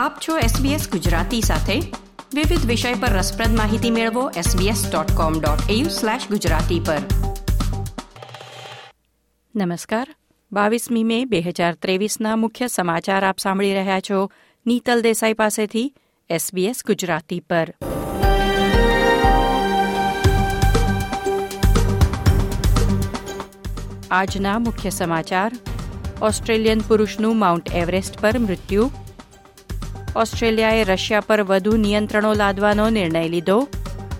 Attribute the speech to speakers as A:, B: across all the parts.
A: આપ છો SBS ગુજરાતી સાથે. વિવિધ વિષય પર રસપ્રદ માહિતી મેળવો sbs.com.au/gujarati પર. નમસ્કાર. બાવીસમી મે બે હજાર ત્રેવીસના મુખ્ય સમાચાર આપ સાંભળી રહ્યા છો નીતલ દેસાઈ પાસેથી SBS ગુજરાતી પર. આજના મુખ્ય સમાચાર. ઓસ્ટ્રેલિયન પુરુષનું માઉન્ટ એવરેસ્ટ પર મૃત્યુ. ઓસ્ટ્રેલિયાએ રશિયા પર વધુ નિયંત્રણો લાદવાનો નિર્ણય લીધો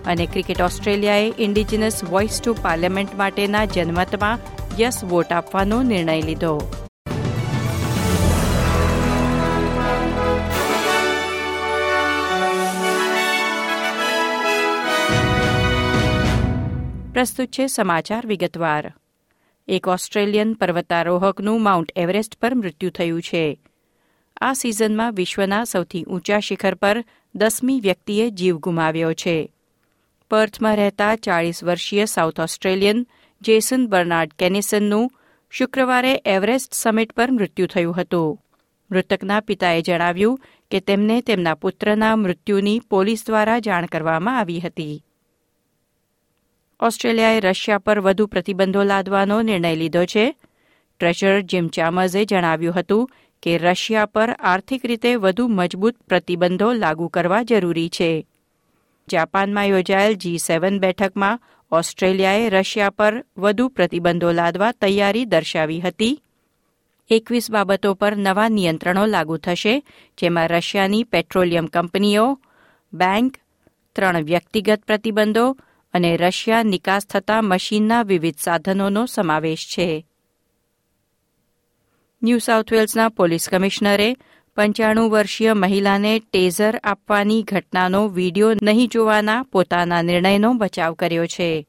A: અને ક્રિકેટ ઓસ્ટ્રેલિયાએ ઇન્ડિજિનસ વોઇસ ટુ પાર્લામેન્ટ માટેના જનમતમાં યસ વોટ આપવાનો નિર્ણય લીધો. પ્રસ્તુત છે સમાચાર વિગતવાર. એક ઓસ્ટ્રેલિયન પર્વતારોહકનું માઉન્ટ એવરેસ્ટ પર મૃત્યુ થયું છે. આ સિઝનમાં વિશ્વના સૌથી ઊંચા શિખર પર દસમી વ્યક્તિએ જીવ ગુમાવ્યો છે. પર્થમાં રહેતા ચાળીસ વર્ષીય સાઉથ ઓસ્ટ્રેલિયન જેસન બર્નાર્ડ કેનિસનનું શુક્રવારે એવરેસ્ટ સમિટ પર મૃત્યુ થયું હતું. મૃતકના પિતાએ જણાવ્યું કે તેમને તેમના પુત્રના મૃત્યુની પોલીસ દ્વારા જાણ કરવામાં આવી હતી. ઓસ્ટ્રેલિયાએ રશિયા પર વધુ પ્રતિબંધો લાદવાનો નિર્ણય લીધો છે. ટ્રેઝરર જીમ ચામર્સે જણાવ્યું હતું કે રશિયા પર આર્થિક રીતે વધુ મજબૂત પ્રતિબંધો લાગુ કરવા જરૂરી છે. જાપાનમાં યોજાયેલ જી સેવન બેઠકમાં ઓસ્ટ્રેલિયાએ રશિયા પર વધુ પ્રતિબંધો લાદવા તૈયારી દર્શાવી હતી. એકવીસ બાબતો પર નવા નિયંત્રણો લાગુ થશે, જેમાં રશિયાની પેટ્રોલિયમ કંપનીઓ, બેંક, ત્રણ વ્યક્તિગત પ્રતિબંધો અને રશિયા નિકાસ થતા મશીનના વિવિધ સાધનોનો સમાવેશ છે. ન્યૂ સાઉથ વેલ્સના પોલીસ કમિશનરે પંચાણું વર્ષીય મહિલાને ટેઝર આપવાની ઘટનાનો વીડિયો નહીં જોવાના પોતાના નિર્ણયનો બચાવ કર્યો છે.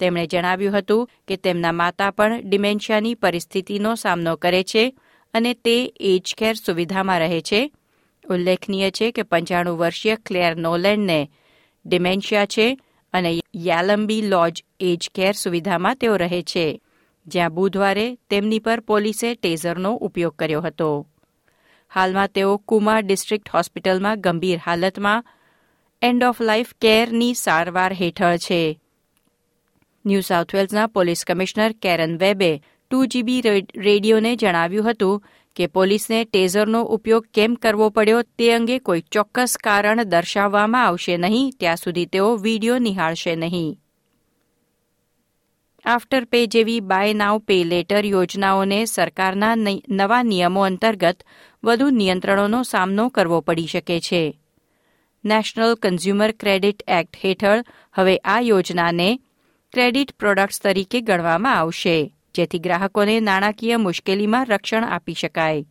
A: તેમણે જણાવ્યું હતું કે તેમના માતા પણ ડિમેન્શિયાની પરિસ્થિતિનો સામનો કરે છે અને તે એજ કેર સુવિધામાં રહે છે. ઉલ્લેખનીય છે કે પંચાણું વર્ષીય ક્લેર નોલેન્ડને ડિમેન્શિયા છે અને યાલંબી લોજ એજ કેર સુવિધામાં તેઓ રહે છે. જ્યાં બુધવારે તેમની પર પોલીસે ટેઝરનો ઉપયોગ કર્યો હતો. હાલમાં તેઓ કુમાર ડિસ્ટ્રિક્ટ હોસ્પિટલમાં ગંભીર હાલતમાં એન્ડ ઓફ લાઇફ કેરની સારવાર હેઠળ છે. ન્યૂ સાઉથ વેલ્સના પોલીસ કમિશનર કેરન વેબે ટુ જીબી રેડિયોને જણાવ્યું હતું કે પોલીસને ટેઝરનો ઉપયોગ કેમ કરવો પડ્યો તે અંગે કોઈ ચોક્કસ કારણ દર્શાવવામાં આવશે નહીં, ત્યાં સુધી તેઓ વીડિયો નિહાળશે નહીં. આફ્ટર પે જેવી બાય નાવ પે લેટર યોજનાઓને સરકારના નવા નિયમો અંતર્ગત વધુ નિયંત્રણોનો સામનો કરવો પડી શકે છે. નેશનલ કન્ઝ્યુમર ક્રેડિટ એક્ટ હેઠળ હવે આ યોજનાને ક્રેડિટ પ્રોડક્ટ્સ તરીકે ગણવામાં આવશે, જેથી ગ્રાહકોને નાણાકીય મુશ્કેલીમાં રક્ષણ આપી શકાય.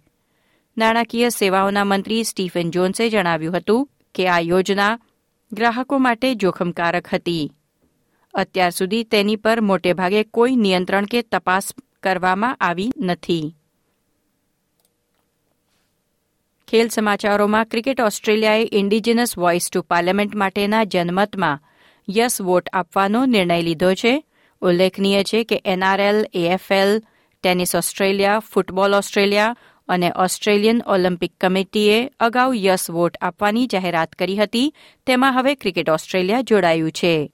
A: નાણાકીય સેવાઓના મંત્રી સ્ટીફન જોન્સે જણાવ્યું હતું કે આ યોજના ગ્રાહકો માટે જોખમકારક હતી. અત્યાર સુધી તેની પર મોટેભાગે કોઈ નિયંત્રણ કે તપાસ કરવામાં આવી નથી. ખેલ સમાચારોમાં ક્રિકેટ ઓસ્ટ્રેલિયાએ ઇન્ડિજિનસ વોઇસ ટુ પાર્લામેન્ટ માટેના જનમતમાં યસ વોટ આપવાનો નિર્ણય લીધો છે. ઉલ્લેખનીય છે કે NRL, AFL, tennis Australia, football Australia અને ઓસ્ટ્રેલિયન ઓલિમ્પિક કમિટીએ અગાઉ યસ વોટ આપવાની જાહેરાત કરી હતી. તેમાં હવે ક્રિકેટ ઓસ્ટ્રેલિયા જોડાયું છે.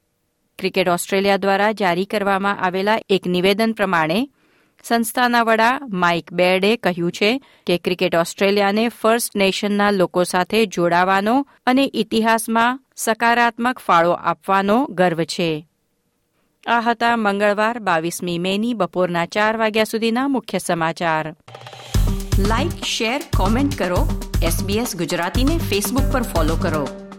A: ક્રિકેટ ઓસ્ટ્રેલિયા દ્વારા જારી કરવામાં આવેલા એક નિવેદન પ્રમાણે, સંસ્થાના વડા માઇક બેર્ડે કહ્યું છે કે ક્રિકેટ ઓસ્ટ્રેલિયાને ફર્સ્ટ નેશનના લોકો સાથે જોડાવાનો અને ઇતિહાસમાં સકારાત્મક ફાળો આપવાનો ગર્વ છે. આ હતા મંગળવાર બાવીસમી મેની બપોરના ચાર વાગ્યા સુધીના મુખ્ય સમાચાર. લાઇક શેર કોમેન્ટ કરો. એસબીએસ ગુજરાતીને ફેસબુક પર ફોલો કરો.